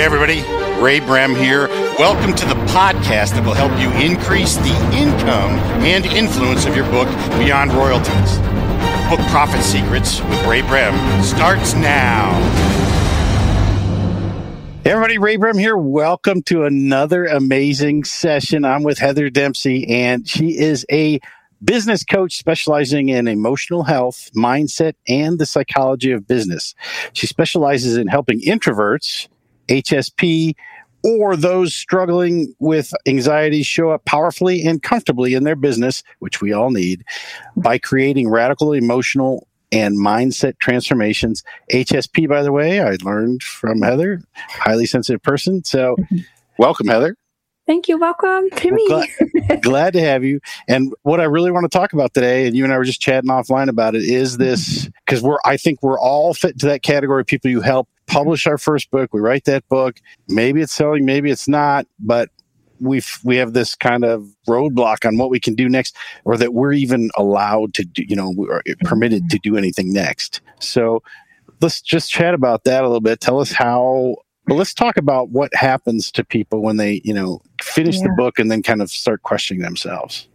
Hey, everybody. Ray Brehm here. Welcome to the podcast that will help you increase the income and influence of your book beyond royalties. Book Profit Secrets with Ray Brehm starts now. Hey, everybody. Ray Brehm here. Welcome to another amazing session. I'm with Heather Dempsey, and she is a business coach specializing in emotional health, mindset, and the psychology of business. She specializes in helping introverts, HSP, or those struggling with anxiety show up powerfully and comfortably in their business, which we all need, by creating radical emotional and mindset transformations. HSP, by the way, I learned from Heather, highly sensitive person. So, welcome, Heather. Thank you. Welcome to me. Glad, glad, to have you. And what I really want to talk about today, and you and I were just chatting offline about it, is this because we're I think we're all fit to that category of people you help publish our first book. We write that book. Maybe it's selling, maybe it's not, but we we have this kind of roadblock on what we can do next, or that we're even allowed to do, you know, we're permitted to do anything next. So let's just chat about that a little bit. Tell us how but let's talk about what happens to people when they, you know, finish yeah. the book and then kind of start questioning themselves.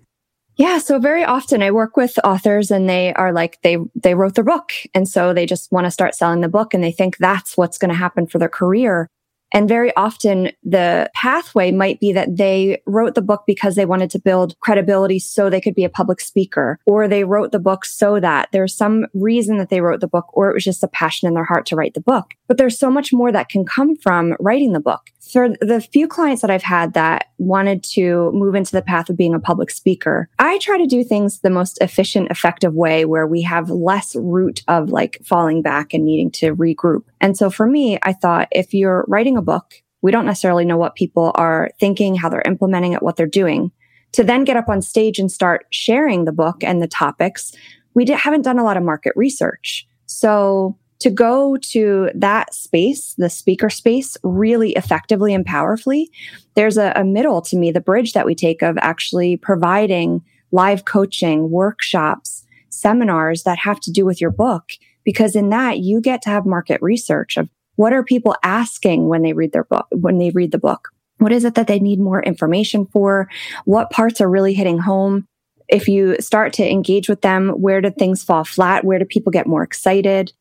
Yeah, so very often I work with authors and they are like they they wrote their book and so they just want to start selling the book and they think that's what's going to happen for their career. And very often the pathway might be that they wrote the book because they wanted to build credibility so they could be a public speaker, or they wrote the book so that there's some reason that they wrote the book, or it was just a passion in their heart to write the book. But there's so much more that can come from writing the book for the few clients that I've had that wanted to move into the path of being a public speaker, I try to do things the most efficient, effective way where we have less root of like falling back and needing to regroup. And so for me, I thought if you're writing a book, we don't necessarily know what people are thinking, how they're implementing it, what they're doing. To then get up on stage and start sharing the book and the topics, we haven't done a lot of market research. So to go to that space, the speaker space, really effectively and powerfully, there's a, a, middle to me, the bridge that we take of actually providing live coaching, workshops, seminars that have to do with your book. Because in that, you get to have market research of what are people asking when they read their book, when they read the book? What is it that they need more information for? What parts are really hitting home? If you start to engage with them, where do things fall flat? Where do people get more excited?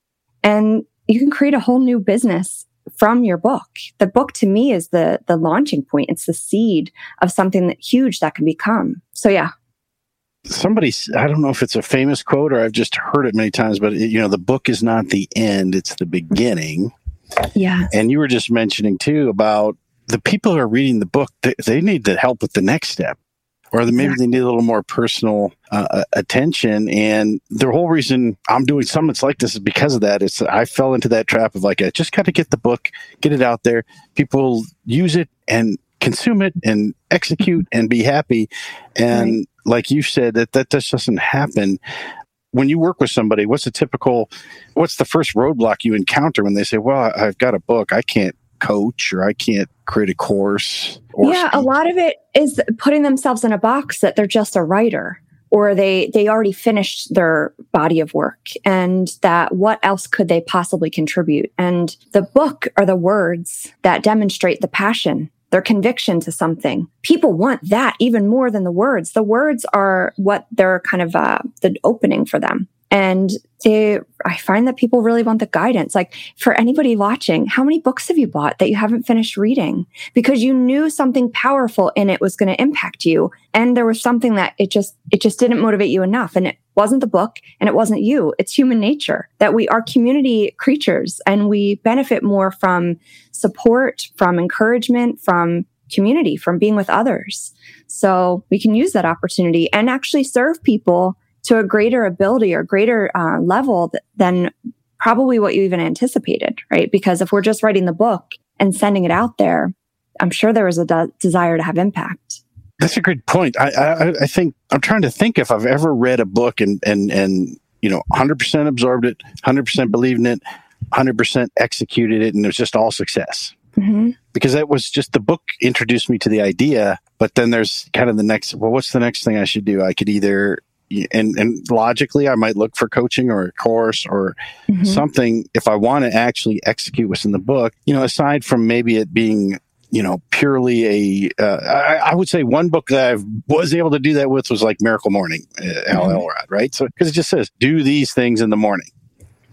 and you can create a whole new business from your book. The book to me is the the launching point. It's the seed of something that huge that can become. So yeah. Somebody, I don't know if it's a famous quote or I've just heard it many times, but it, you know, the book is not the end; it's the beginning. Yeah. And you were just mentioning too about the people who are reading the book; they, they need the help with the next step or maybe yeah. they need a little more personal uh, uh, attention. And the whole reason I'm doing summits like this is because of that. It's I fell into that trap of like, I just got to get the book, get it out there. People use it and consume it and execute and be happy. And right. Like you said, that that just doesn't happen. When you work with somebody, what's the typical, what's the first roadblock you encounter when they say, "Well, I've got a book, I can't coach or I can't create a course. yeah, speak. a lot of it is putting themselves in a box that they're just a writer or they they already finished their body of work and that what else could they possibly contribute and the book are the words that demonstrate the passion their conviction to something. People want that even more than the words. The words are what they're kind of uh, the opening for them and they, I find that people really want the guidance. Like for anybody watching, how many books have you bought that you haven't finished reading because you knew something powerful in it was going to impact you. And there was something that it just, it just didn't motivate you enough. And it wasn't the book and it wasn't you. It's human nature that we are community creatures and we benefit more from support, from encouragement, from community, from being with others. So we can use that opportunity and actually serve people to a greater ability or greater uh, level th- than probably what you even anticipated, right? Because if we're just writing the book and sending it out there, I'm sure there was a de- desire to have impact. That's a good point. I, I, I think I'm trying to think if I've ever read a book and and and you know 100% absorbed it, 100% believed in it, 100% executed it, and it was just all success. Mm-hmm. Because that was just the book introduced me to the idea, but then there's kind of the next. Well, what's the next thing I should do? I could either and and logically I might look for coaching or a course or mm-hmm. something if I want to actually execute what's in the book. You know, aside from maybe it being you know purely a uh, I, I, would say one book that I was able to do that with was like Miracle Morning, uh, Hal mm-hmm. Elrod, right? So because it just says do these things in the morning.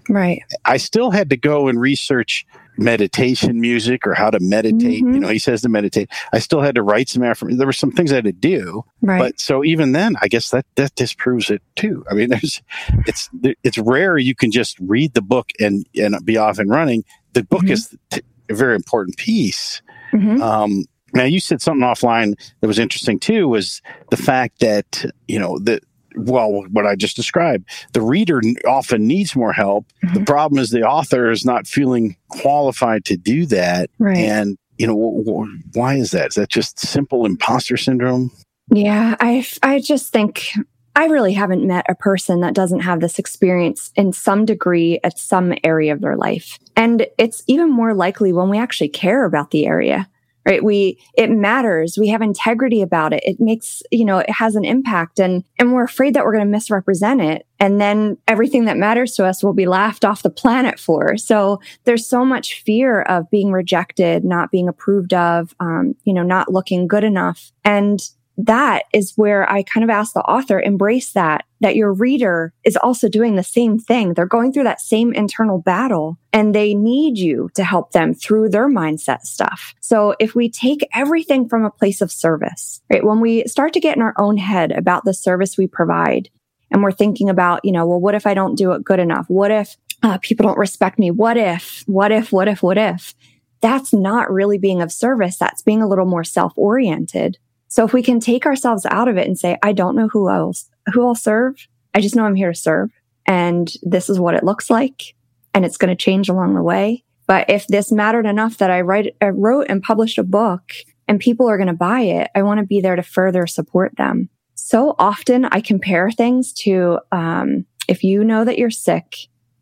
Right. I still had to go and research meditation music or how to meditate. Mm-hmm. You know, he says to meditate. I still had to write some affirmations. There were some things I had to do. Right. But so even then, I guess that that disproves it too. I mean, there's it's it's rare you can just read the book and and be off and running. The book mm-hmm. is a very important piece. Mm-hmm. Um, now you said something offline that was interesting too. Was the fact that you know that well, what I just described. The reader often needs more help. Mm-hmm. The problem is the author is not feeling qualified to do that. Right. And, you know, w- w- why is that? Is that just simple imposter syndrome? Yeah, I, I just think I really haven't met a person that doesn't have this experience in some degree at some area of their life. And it's even more likely when we actually care about the area right? We it matters. We have integrity about it. It makes you know it has an impact and and we're afraid that we're going to misrepresent it. And then everything that matters to us will be laughed off the planet for. So there's so much fear of being rejected not being approved of um, you know not looking good enough. And that is where I kind of ask the author, embrace that, that your reader is also doing the same thing. They're going through that same internal battle and they need you to help them through their mindset stuff. So if we take everything from a place of service, right? When we start to get in our own head about the service we provide and we're thinking about, you know, well, what if I don't do it good enough? What if uh, people don't respect me? What if, what if, what if, what if? That's not really being of service. That's being a little more self oriented. So if we can take ourselves out of it and say, I don't know who else, who I'll serve. I just know I'm here to serve. And this is what it looks like. And it's going to change along the way. But if this mattered enough that I write, I wrote and published a book and people are going to buy it, I want to be there to further support them. So often I compare things to, um, if you know that you're sick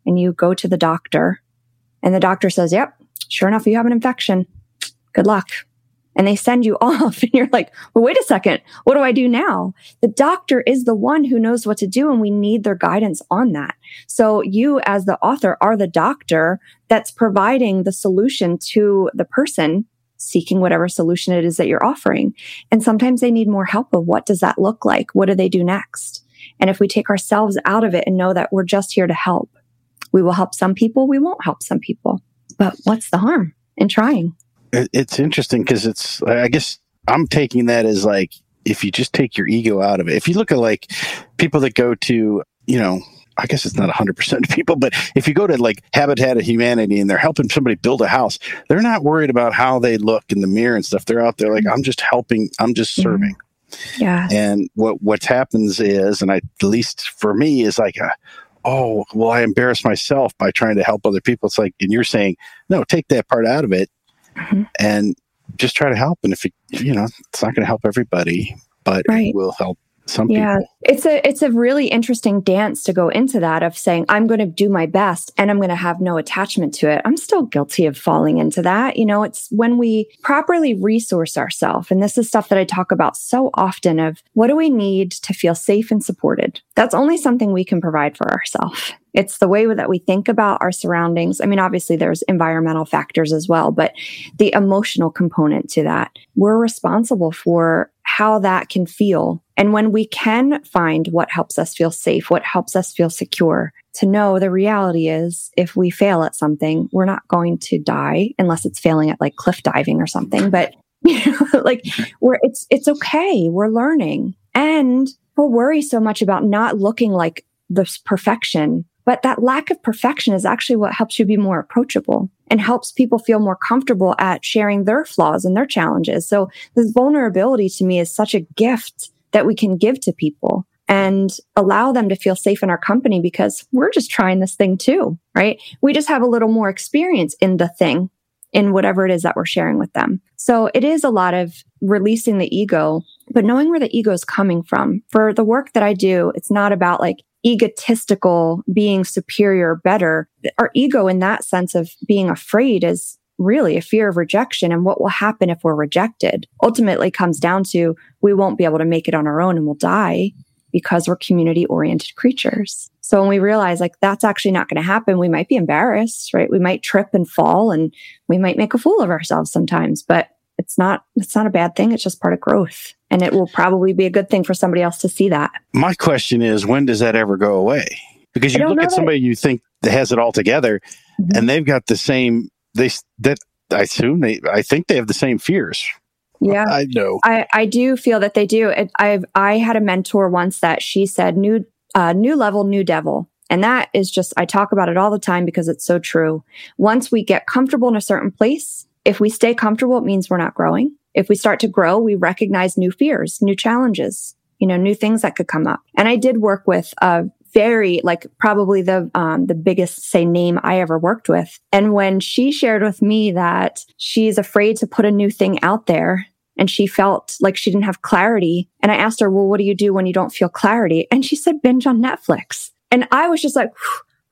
and you go to the doctor and the doctor says, yep, sure enough, you have an infection. Good luck and they send you off and you're like, well, wait a second. What do I do now? The doctor is the one who knows what to do and we need their guidance on that. So you as the author are the doctor that's providing the solution to the person seeking whatever solution it is that you're offering. And sometimes they need more help of what does that look like? What do they do next? And if we take ourselves out of it and know that we're just here to help, we will help some people. We won't help some people, but what's the harm in trying? It's interesting because it's i guess i'm taking that as like if you just take your ego out of it if you look at like people that go to you know I guess it's not 100% of people, but if you go to like Habitat of Humanity and they're helping somebody build a house, they're not worried about how they look in the mirror and stuff. They're out there like, I'm just helping, I'm just mm-hmm. serving. Yeah. And what what happens is, and I, at least for me, is like, a, oh, well, I embarrass myself by trying to help other people. It's like, and you're saying, no, take that part out of it mm-hmm. and just try to help. And if it, you know, it's not going to help everybody, but right. it will help some yeah, people. it's a it's a really interesting dance to go into that of saying I'm going to do my best and I'm going to have no attachment to it. I'm still guilty of falling into that. You know, it's when we properly resource ourselves, and this is stuff that I talk about so often of what do we need to feel safe and supported. That's only something we can provide for ourselves. It's the way that we think about our surroundings. I mean, obviously there's environmental factors as well, but the emotional component to that, we're responsible for how that can feel. And when we can find what helps us feel safe, what helps us feel secure, to know the reality is if we fail at something, we're not going to die unless it's failing at like cliff diving or something. But you know, like we're it's it's okay. We're learning. And we'll worry so much about not looking like this perfection but that lack of perfection is actually what helps you be more approachable and helps people feel more comfortable at sharing their flaws and their challenges. So this vulnerability to me is such a gift that we can give to people and allow them to feel safe in our company because we're just trying this thing too, right? We just have a little more experience in the thing in whatever it is that we're sharing with them. So it is a lot of releasing the ego, but knowing where the ego is coming from. For the work that I do, it's not about like egotistical, being superior, better. Our ego in that sense of being afraid is really a fear of rejection and what will happen if we're rejected ultimately comes down to we won't be able to make it on our own and we'll die. because we're community oriented creatures. So when we realize like that's actually not going to happen, we might be embarrassed, right? We might trip and fall and we might make a fool of ourselves sometimes, but it's not it's not a bad thing it's just part of growth and it will probably be a good thing for somebody else to see that. My question is when does that ever go away? Because you look at somebody that. you think that has it all together mm-hmm. and they've got the same they that i assume they i think they have the same fears. Yeah. I know. I i do feel that they do. I've i had a mentor once that she said new uh, new level new devil. And that is just i talk about it all the time because it's so true. Once we get comfortable in a certain place if we stay comfortable, it means we're not growing. If we start to grow, we recognize new fears, new challenges, you know, new things that could come up. And I did work with a very, like probably the, um, the biggest, say, name I ever worked with. And when she shared with me that she's afraid to put a new thing out there and she felt like she didn't have clarity. And I asked her, well, what do you do when you don't feel clarity? And she said, binge on Netflix. And I was just like,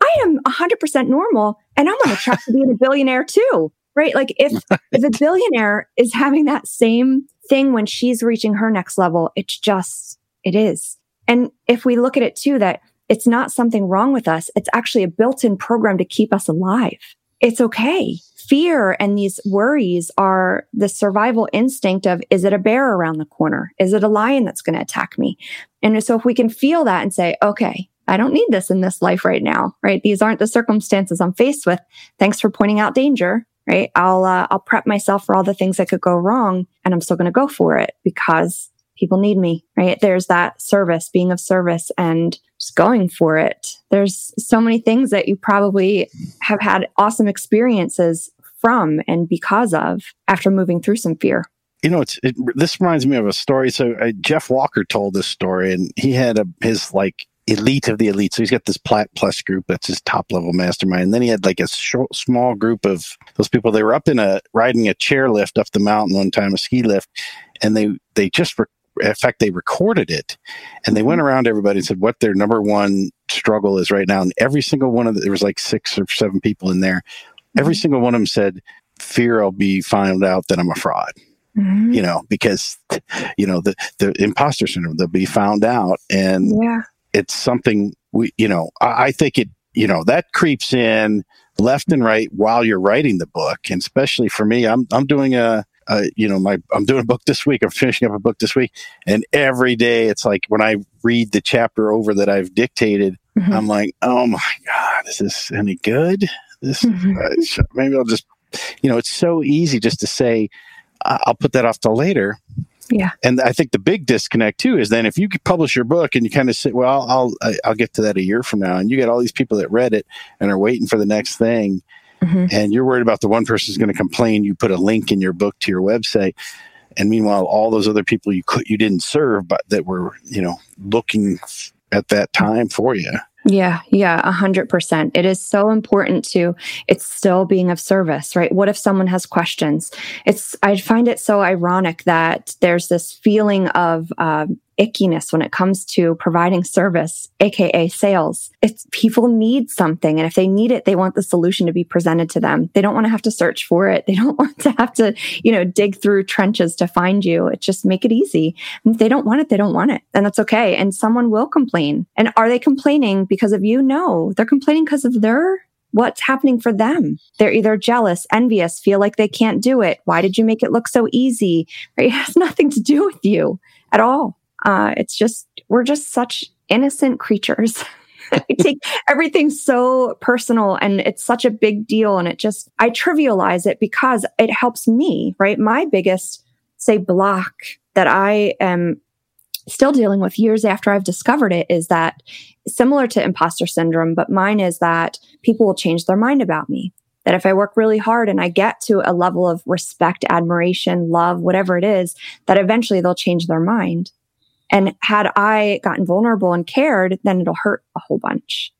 I am 100% normal and I'm on a track to being a billionaire too right? Like if right. if a billionaire is having that same thing when she's reaching her next level, it's just it is. And if we look at it too that it's not something wrong with us, it's actually a built-in program to keep us alive. It's okay. Fear and these worries are the survival instinct of is it a bear around the corner? Is it a lion that's going to attack me? And so if we can feel that and say, okay, I don't need this in this life right now, right? These aren't the circumstances I'm faced with. Thanks for pointing out danger right? I'll, uh, I'll prep myself for all the things that could go wrong and I'm still going to go for it because people need me, right? There's that service, being of service and just going for it. There's so many things that you probably have had awesome experiences from and because of after moving through some fear. You know, it's it, this reminds me of a story. So uh, Jeff Walker told this story, and he had a his like elite of the elite. So he's got this Plat Plus group that's his top level mastermind. And then he had like a short, small group of those people. They were up in a riding a chairlift up the mountain one time, a ski lift, and they they just re- in fact they recorded it, and they went around everybody and said what their number one struggle is right now. And every single one of the, there was like six or seven people in there. Every mm-hmm. single one of them said, "Fear I'll be found out that I'm a fraud." Mm-hmm. You know, because you know the the imposter syndrome, they'll be found out, and yeah it's something we, you know, I, I think it, you know, that creeps in left and right while you're writing the book. And especially for me, I'm, I'm doing a, you know, my, I'm doing a book this week. I'm finishing up a book this week. And every day it's like when I read the chapter over that I've dictated, mm-hmm. I'm like, oh my God, is this any good? This, mm-hmm. uh, maybe I'll just, you know, it's so easy just to say, I'll put that off till later. Yeah. And I think the big disconnect too is then if you publish your book and you kind of say, well, I'll, I'll get to that a year from now. And you get all these people that read it and are waiting for the next thing. Mm-hmm. And you're worried about the one person who's going to complain. You put a link in your book to your website. And meanwhile, all those other people you could, you didn't serve, but that were, you know, looking at that time for you. Yeah, yeah, a hundred percent. It is so important to it's still being of service, right? What if someone has questions? It's I find it so ironic that there's this feeling of um, ickiness when it comes to providing service, aka sales. It's people need something. And if they need it, they want the solution to be presented to them. They don't want to have to search for it. They don't want to have to, you know, dig through trenches to find you. It just make it easy. And if they don't want it, they don't want it. And that's okay. And someone will complain. And are they complaining because of you? No, they're complaining because of their what's happening for them. They're either jealous, envious, feel like they can't do it. Why did you make it look so easy? It has nothing to do with you at all. Uh, it's just, we're just such innocent creatures. we take everything so personal and it's such a big deal. And it just, I trivialize it because it helps me, right? My biggest, say, block that I am still dealing with years after I've discovered it is that similar to imposter syndrome, but mine is that people will change their mind about me. That if I work really hard and I get to a level of respect, admiration, love, whatever it is, that eventually they'll change their mind. And had I gotten vulnerable and cared, then it'll hurt a whole bunch.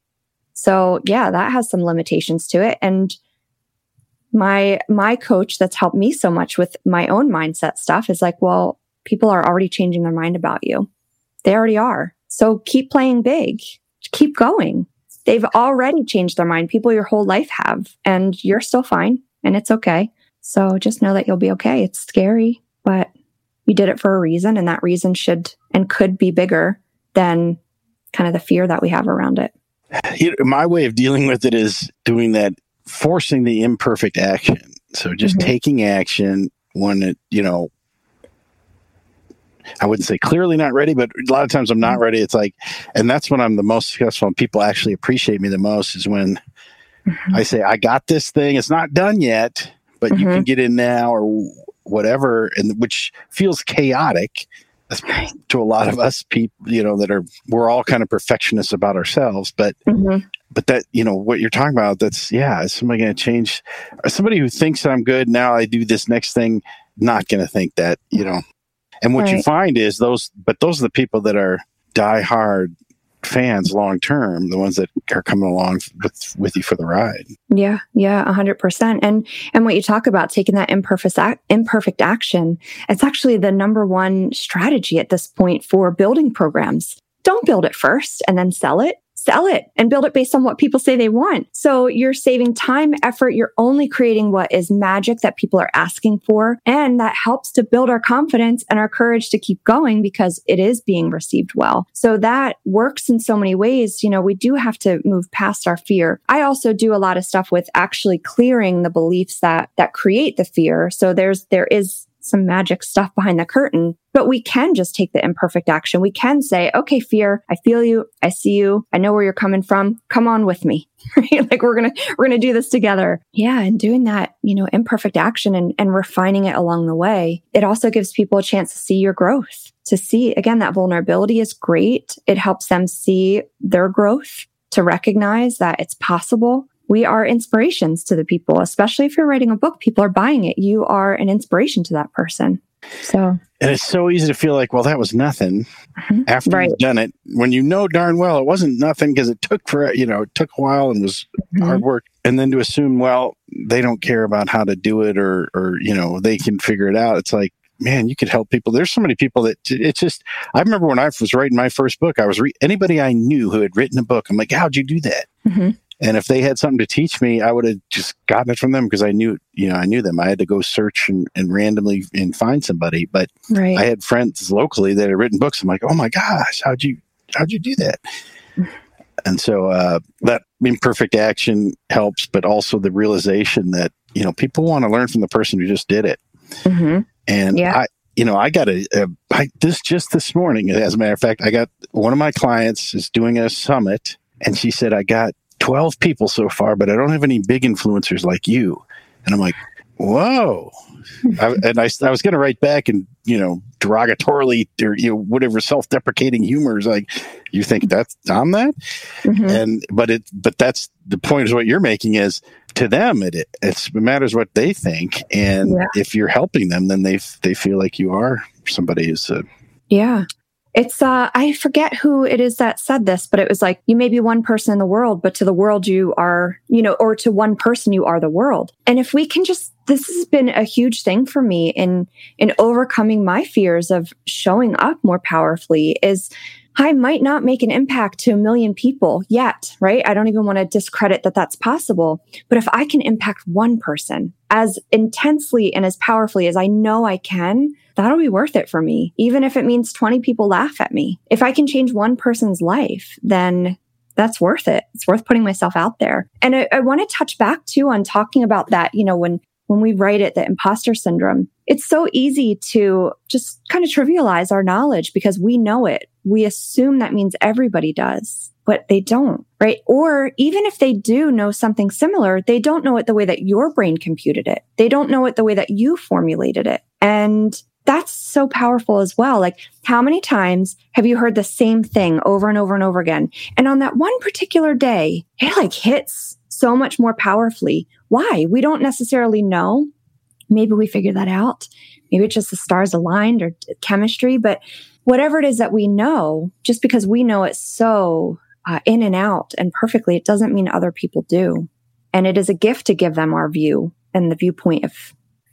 So yeah, that has some limitations to it. And my, my coach that's helped me so much with my own mindset stuff is like, well, people are already changing their mind about you. They already are. So keep playing big. Keep going. They've already changed their mind. People your whole life have, and you're still fine and it's okay. So just know that you'll be okay. It's scary, but you did it for a reason and that reason should and could be bigger than kind of the fear that we have around it. You know, my way of dealing with it is doing that, forcing the imperfect action. So just mm-hmm. taking action when it, you know, I wouldn't say clearly not ready, but a lot of times I'm not mm-hmm. ready. It's like, and that's when I'm the most successful and people actually appreciate me the most is when mm-hmm. I say, I got this thing. It's not done yet, but mm-hmm. you can mm-hmm. get in now or whatever, and which feels chaotic to a lot of us people, you know, that are, we're all kind of perfectionists about ourselves, but, mm-hmm. but that, you know, what you're talking about, that's, yeah, is somebody going to change? Somebody who thinks I'm good, now I do this next thing, not going to think that, you know. And what right. you find is those, but those are the people that are die hard fans long term, the ones that are coming along with with you for the ride. Yeah, yeah, a hundred percent. And and what you talk about taking that imperfect ac- imperfect action, it's actually the number one strategy at this point for building programs. Don't build it first and then sell it sell it and build it based on what people say they want. So you're saving time, effort. You're only creating what is magic that people are asking for. And that helps to build our confidence and our courage to keep going because it is being received well. So that works in so many ways. You know, we do have to move past our fear. I also do a lot of stuff with actually clearing the beliefs that, that create the fear. So there's, there is some magic stuff behind the curtain, but we can just take the imperfect action. We can say, okay, fear, I feel you. I see you. I know where you're coming from. Come on with me. Like we're going to, we're going to do this together. Yeah. And doing that, you know, imperfect action and, and refining it along the way, it also gives people a chance to see your growth, to see again, that vulnerability is great. It helps them see their growth to recognize that it's possible we are inspirations to the people, especially if you're writing a book, people are buying it. You are an inspiration to that person. So, and it's so easy to feel like, well, that was nothing mm-hmm. after right. you've done it. When you know darn well it wasn't nothing because it took for, you know, it took a while and was mm-hmm. hard work. And then to assume, well, they don't care about how to do it or, or, you know, they can figure it out. It's like, man, you could help people. There's so many people that it's just, I remember when I was writing my first book, I was, re- anybody I knew who had written a book, I'm like, how'd you do that? Mm-hmm. And if they had something to teach me, I would have just gotten it from them because I knew, you know, I knew them. I had to go search and, and randomly and find somebody. But right. I had friends locally that had written books. I'm like, oh my gosh, how'd you how'd you do that? And so uh, that imperfect action helps, but also the realization that you know people want to learn from the person who just did it. Mm-hmm. And yeah. I, you know, I got a, a I, this just this morning. As a matter of fact, I got one of my clients is doing a summit, and she said, I got 12 people so far, but I don't have any big influencers like you. And I'm like, whoa. I, and I, I was going to write back and, you know, derogatorily or, you know, whatever self deprecating humor is like, you think that's, I'm that? Mm-hmm. And, but it, but that's the point is what you're making is to them, it, it matters what they think. And yeah. if you're helping them, then they, they feel like you are somebody who's, uh, yeah. It's, uh, I forget who it is that said this, but it was like, you may be one person in the world, but to the world you are, you know, or to one person you are the world. And if we can just, this has been a huge thing for me in, in overcoming my fears of showing up more powerfully is I might not make an impact to a million people yet, right? I don't even want to discredit that that's possible. But if I can impact one person as intensely and as powerfully as I know I can, that'll be worth it for me. Even if it means 20 people laugh at me. If I can change one person's life, then that's worth it. It's worth putting myself out there. And I, I want to touch back too on talking about that, you know, when when we write it, the imposter syndrome, it's so easy to just kind of trivialize our knowledge because we know it. We assume that means everybody does, but they don't, right? Or even if they do know something similar, they don't know it the way that your brain computed it. They don't know it the way that you formulated it. And that's so powerful as well. Like, how many times have you heard the same thing over and over and over again? And on that one particular day, it like hits so much more powerfully why? We don't necessarily know. Maybe we figure that out. Maybe it's just the stars aligned or chemistry, but whatever it is that we know, just because we know it so uh, in and out and perfectly, it doesn't mean other people do. And it is a gift to give them our view and the viewpoint of,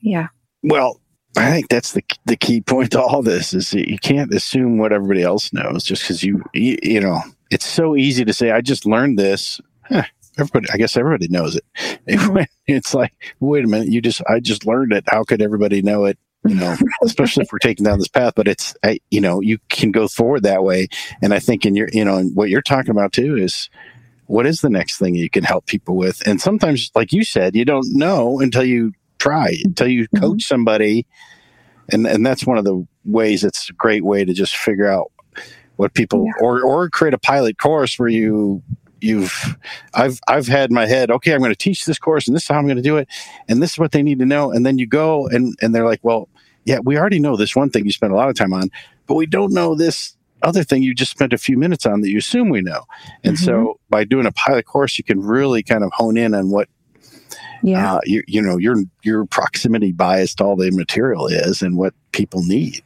yeah. Well, I think that's the the key point to all this is that you can't assume what everybody else knows just because you, you, you know it's so easy to say I just learned this. Huh, everybody, I guess everybody knows it. It's like, wait a minute, you just, I just learned it. How could everybody know it? you know, especially if we're taking down this path. But it's, I, you know, you can go forward that way. And I think in your, you know, and what you're talking about too is what is the next thing you can help people with? And sometimes, like you said, you don't know until you try, until you mm-hmm. coach somebody. And, and that's one of the ways it's a great way to just figure out what people, yeah. or, or create a pilot course where you you've I've I've had my head, okay, I'm going to teach this course and this is how I'm going to do it and this is what they need to know and then you go and and they're like, "Well, yeah, we already know this one thing you spent a lot of time on, but we don't know this other thing you just spent a few minutes on that you assume we know." And mm-hmm. so by doing a pilot course, you can really kind of hone in on what yeah. Uh, you, you know, your your proximity bias to all the material is and what people need.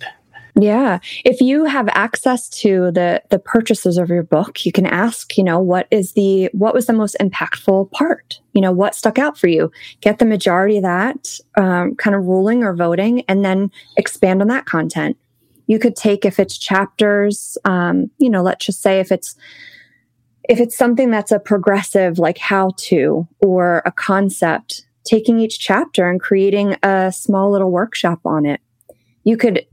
Yeah. If you have access to the the purchases of your book, you can ask, you know, what is the what was the most impactful part? You know, what stuck out for you? Get the majority of that um, kind of ruling or voting, and then expand on that content. You could take if it's chapters, um, you know, let's just say if it's if it's something that's a progressive like how to or a concept, taking each chapter and creating a small little workshop on it. You could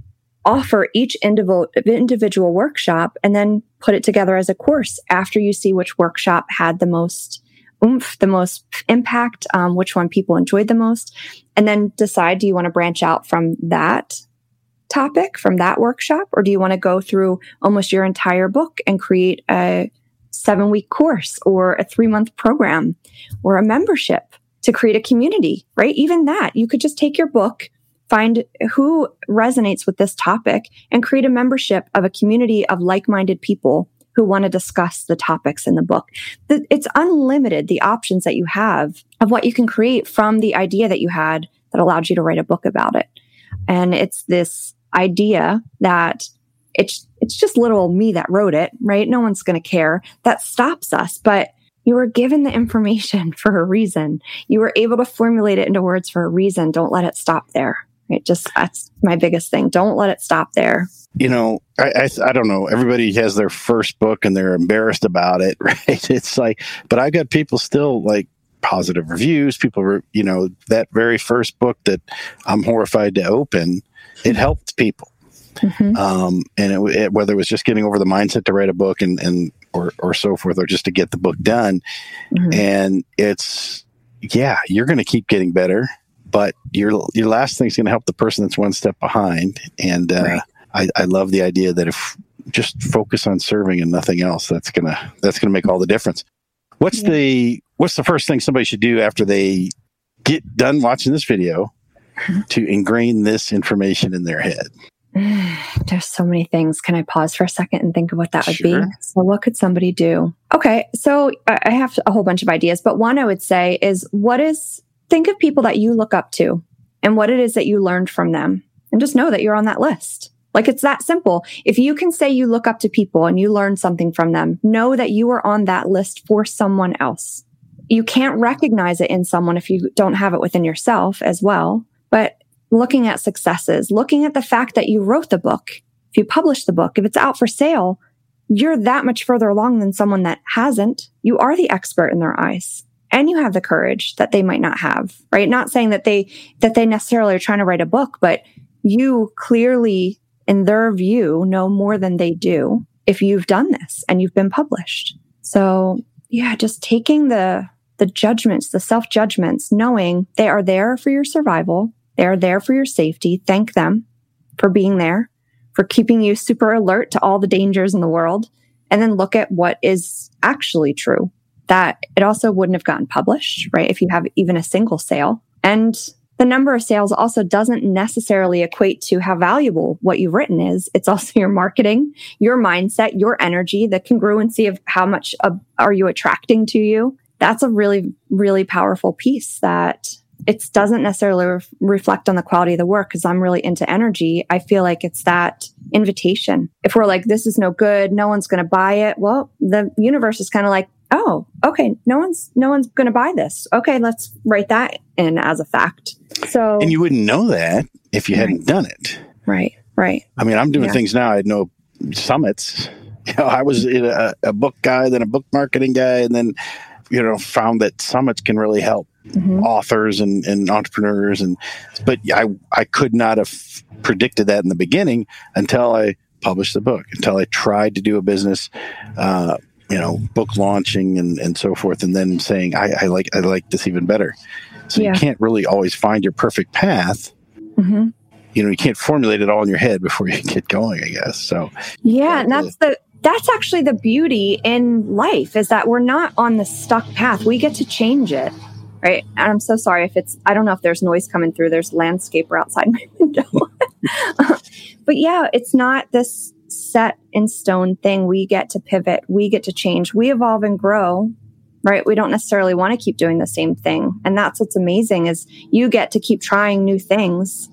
offer each individual workshop and then put it together as a course after you see which workshop had the most oomph, the most impact, um, which one people enjoyed the most, and then decide do you want to branch out from that topic, from that workshop, or do you want to go through almost your entire book and create a seven week course or a three month program or a membership to create a community, right? Even that, you could just take your book find who resonates with this topic and create a membership of a community of like-minded people who want to discuss the topics in the book. It's unlimited, the options that you have of what you can create from the idea that you had that allowed you to write a book about it. And it's this idea that it's, it's just little me that wrote it, right? No one's going to care. That stops us. But you were given the information for a reason. You were able to formulate it into words for a reason. Don't let it stop there. Right. Just that's my biggest thing. Don't let it stop there. You know, I, I, I don't know. Everybody has their first book and they're embarrassed about it, right? It's like, but I got people still like positive reviews. People were, you know, that very first book that I'm horrified to open, it helped people. Mm-hmm. Um, and it, it, whether it was just getting over the mindset to write a book and, and or, or so forth, or just to get the book done. Mm-hmm. And it's, yeah, you're going to keep getting better but your your last thing is going to help the person that's one step behind. And uh, right. I, I love the idea that if just focus on serving and nothing else, that's gonna that's gonna make all the difference. What's yeah. the what's the first thing somebody should do after they get done watching this video to ingrain this information in their head? There's so many things. Can I pause for a second and think of what that would sure. be? So, what could somebody do? Okay, so I have a whole bunch of ideas, but one I would say is what is think of people that you look up to and what it is that you learned from them and just know that you're on that list. Like it's that simple. If you can say you look up to people and you learn something from them, know that you are on that list for someone else. You can't recognize it in someone if you don't have it within yourself as well. But looking at successes, looking at the fact that you wrote the book, if you published the book, if it's out for sale, you're that much further along than someone that hasn't. You are the expert in their eyes and you have the courage that they might not have, right? Not saying that they, that they necessarily are trying to write a book, but you clearly, in their view, know more than they do if you've done this and you've been published. So yeah, just taking the, the judgments, the self judgments, knowing they are there for your survival. They are there for your safety. Thank them for being there, for keeping you super alert to all the dangers in the world. And then look at what is actually true that it also wouldn't have gotten published, right? If you have even a single sale. And the number of sales also doesn't necessarily equate to how valuable what you've written is. It's also your marketing, your mindset, your energy, the congruency of how much uh, are you attracting to you. That's a really, really powerful piece that it doesn't necessarily re- reflect on the quality of the work because I'm really into energy. I feel like it's that invitation. If we're like, this is no good, no one's going to buy it. Well, the universe is kind of like, oh, okay, no one's no one's going to buy this. Okay, let's write that in as a fact. So, and you wouldn't know that if you right. hadn't done it. Right. Right. I mean, I'm doing yeah. things now. I know summits. You know, I was a, a book guy, then a book marketing guy, and then you know found that summits can really help mm-hmm. authors and, and entrepreneurs and but I I could not have predicted that in the beginning until I published the book until I tried to do a business uh, you know book launching and, and so forth and then saying I, I like I like this even better so yeah. you can't really always find your perfect path mm-hmm. you know you can't formulate it all in your head before you get going I guess so yeah and that's the that's actually the beauty in life is that we're not on the stuck path. We get to change it. Right. And I'm so sorry if it's, I don't know if there's noise coming through. There's landscaper outside my window. but yeah, it's not this set in stone thing. We get to pivot. We get to change. We evolve and grow. Right. We don't necessarily want to keep doing the same thing. And that's what's amazing is you get to keep trying new things.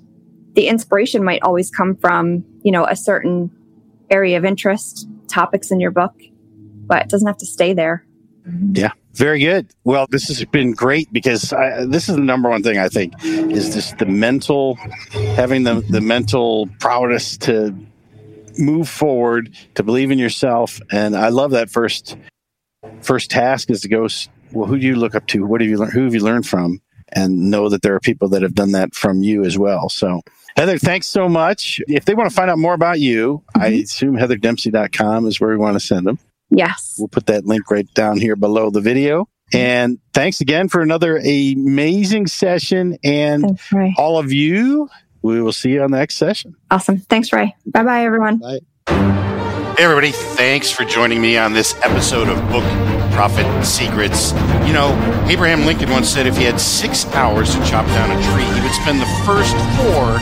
The inspiration might always come from, you know, a certain area of interest topics in your book, but it doesn't have to stay there. Mm-hmm. Yeah. Very good. Well, this has been great because I, this is the number one thing I think is just the mental, having the, the mental prowess to move forward, to believe in yourself. And I love that first, first task is to go, well, who do you look up to? What have you learned? Who have you learned from? And know that there are people that have done that from you as well. So Heather, thanks so much. If they want to find out more about you, mm-hmm. I assume heatherdempsey.com is where we want to send them. Yes. We'll put that link right down here below the video. And thanks again for another amazing session. And all of you, we will see you on the next session. Awesome. Thanks, Ray. Bye bye, everyone. Bye. Hey, everybody. Thanks for joining me on this episode of Book Profit Secrets. You know, Abraham Lincoln once said if he had six hours to chop down a tree, he would spend the first four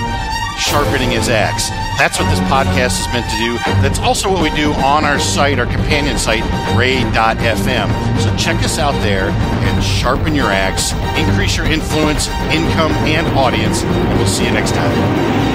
sharpening his axe. That's what this podcast is meant to do. That's also what we do on our site, our companion site, ray.fm. So check us out there and sharpen your axe, increase your influence, income, and audience, and we'll see you next time.